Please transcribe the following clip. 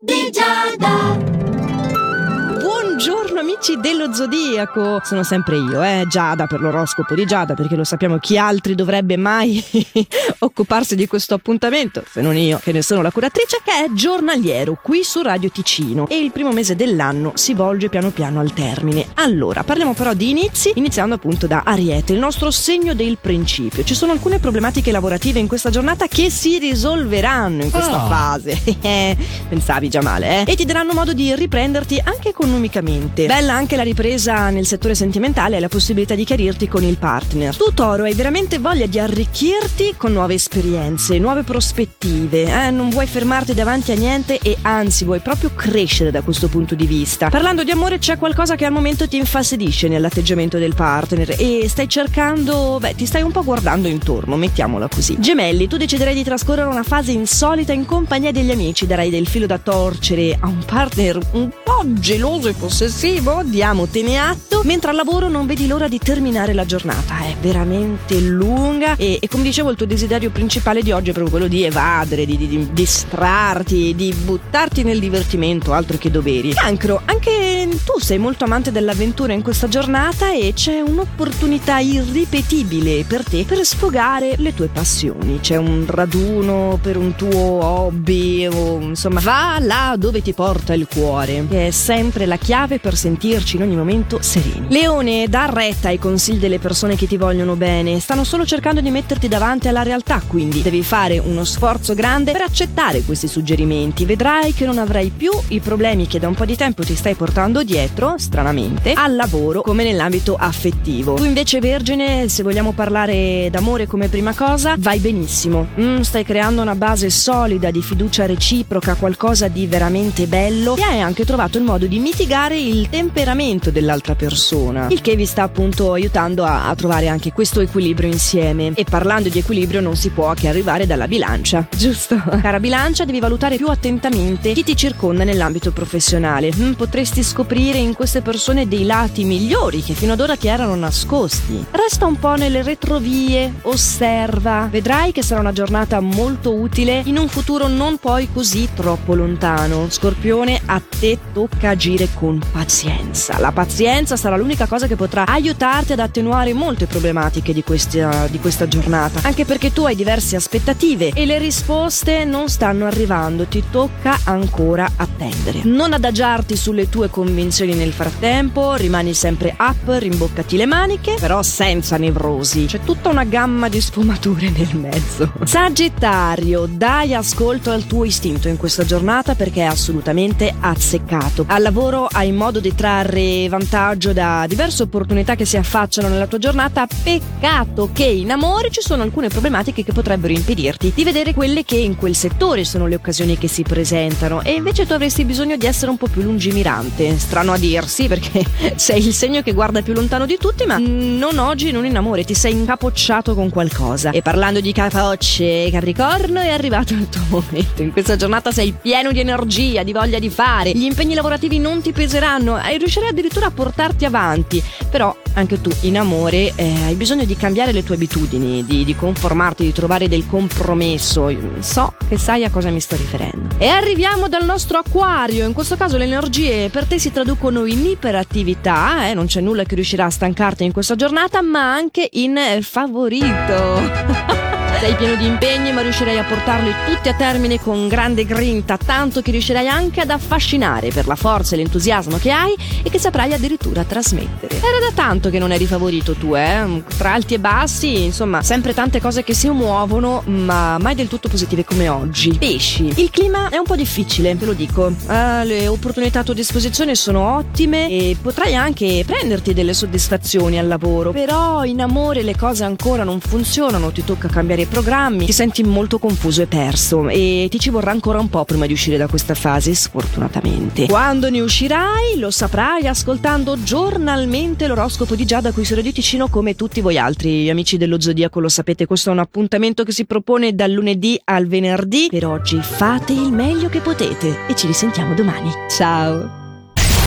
di Giada. Buongiorno amici dello Zodiaco, sono sempre io, eh, Giada per l'oroscopo di Giada, perché lo sappiamo chi altri dovrebbe mai occuparsi di questo appuntamento, se non io, che ne sono la curatrice, che è giornaliero qui su Radio Ticino e il primo mese dell'anno si volge piano piano al termine. Allora, parliamo però di inizi, iniziando appunto da Ariete, il nostro segno del principio. Ci sono alcune problematiche lavorative in questa giornata che si risolveranno in questa Ah. fase. Pensavi già male, eh? E ti daranno modo di riprenderti anche economicamente. Bella anche la ripresa nel settore sentimentale e la possibilità di chiarirti con il partner. Tu, Toro, hai veramente voglia di arricchirti con nuove esperienze, nuove prospettive. eh? Non vuoi fermarti davanti a niente e anzi vuoi proprio crescere da questo punto di vista. Parlando di amore, c'è qualcosa che al momento ti infastidisce nell'atteggiamento del partner e stai cercando, beh, ti stai un po' guardando intorno, mettiamola così. Gemelli, tu deciderai di trascorrere una fase insolita in compagnia degli amici, darai del filo da torcere a un partner un po' geloso e possessivo, diamotene atto, mentre al lavoro non vedi l'ora di terminare la giornata, è veramente lunga e, e come dicevo il tuo desiderio principale di oggi è proprio quello di evadere, di, di- di distrarti, di buttarti nel divertimento, altro che doveri. Cancro, anche tu sei molto amante dell'avventura in questa giornata e c'è un'opportunità irripetibile per te per sfogare le tue passioni. C'è un raduno per un tuo hobby o insomma va là dove ti porta il cuore, che è sempre la chiave per sentirci in ogni momento sereni. Leone, da retta ai consigli delle persone che ti vogliono bene, stanno solo cercando di metterti davanti alla realtà, quindi devi fare uno sforzo grande per accettare questi suggerimenti. Vedrai che non avrai più i problemi che da un po' di tempo ti stai portando dietro, stranamente, al lavoro come nell'ambito affettivo. Tu invece, Vergine, se vogliamo parlare d'amore come prima cosa, vai benissimo. Mm, stai creando una base solida di fiducia reciproca, qualcosa di veramente bello e hai anche trovato il modo di mitigare il temperamento dell'altra persona, il che vi sta appunto aiutando a, a trovare anche questo equilibrio insieme. E parlando di equilibrio non si può che arrivare dalla bilancia, giusto? Cara bilancia, devi valutare più attentamente chi ti circonda nell'ambito professionale. Mm, potresti scoprire in queste persone dei lati migliori che fino ad ora ti erano nascosti. Resta un po' nelle retrovie, osserva, vedrai che sarà una giornata molto utile in un futuro non poi così troppo lontano. Scorpione, a te tocca agire con pazienza. La pazienza sarà l'unica cosa che potrà aiutarti ad attenuare molte problematiche di questa, di questa giornata, anche perché tu hai diverse aspettative e le risposte non stanno arrivando, ti tocca ancora attendere. Non adagiarti sulle tue convinzioni nel frattempo, rimani sempre up, rimboccati le maniche, però senza nevrosi. C'è tutta una gamma di sfumature nel mezzo. Sagittario, dai ascolto al tuo istinto in questa giornata perché è assolutamente azzeccato. Al lavoro hai modo di trarre vantaggio da diverse opportunità che si affacciano nella tua giornata. Peccato che in amore ci sono alcune problematiche che potrebbero impedirti di vedere quelle che in quel settore sono le occasioni che si presentano e invece tu avresti bisogno di essere un po' più lungimirante. Strano a dirsi perché sei il segno che guarda più lontano di tutti, ma non oggi, non in amore, ti sei incapocciato con qualcosa. E parlando di capocce, Capricorno, è arrivato il tuo momento. In questa giornata sei pieno di energia, di voglia di fare. Gli impegni lavorativi non ti peseranno e riuscirai addirittura a portarti avanti. Però anche tu in amore eh, hai bisogno di cambiare le tue abitudini, di, di conformarti, di trovare del compromesso. So che sai a cosa mi sto riferendo. E arriviamo dal nostro acquario. In questo caso le energie per te si traducono in iperattività, eh, non c'è nulla che riuscirà a stancarti in questa giornata, ma anche in eh, favorito. Sei pieno di impegni, ma riuscirai a portarli tutti a termine con grande grinta, tanto che riuscirai anche ad affascinare per la forza e l'entusiasmo che hai e che saprai addirittura trasmettere. Era da tanto che non eri favorito tu, eh? Tra alti e bassi, insomma, sempre tante cose che si muovono, ma mai del tutto positive come oggi. Pesci. Il clima è un po' difficile, te lo dico. Eh, le opportunità a tua disposizione sono ottime e potrai anche prenderti delle soddisfazioni al lavoro, però in amore le cose ancora non funzionano, ti tocca cambiare programmi, ti senti molto confuso e perso e ti ci vorrà ancora un po' prima di uscire da questa fase, sfortunatamente. Quando ne uscirai lo saprai ascoltando giornalmente l'oroscopo di Giada qui su Radio Ticino come tutti voi altri amici dello Zodiaco lo sapete, questo è un appuntamento che si propone dal lunedì al venerdì. Per oggi fate il meglio che potete e ci risentiamo domani. Ciao!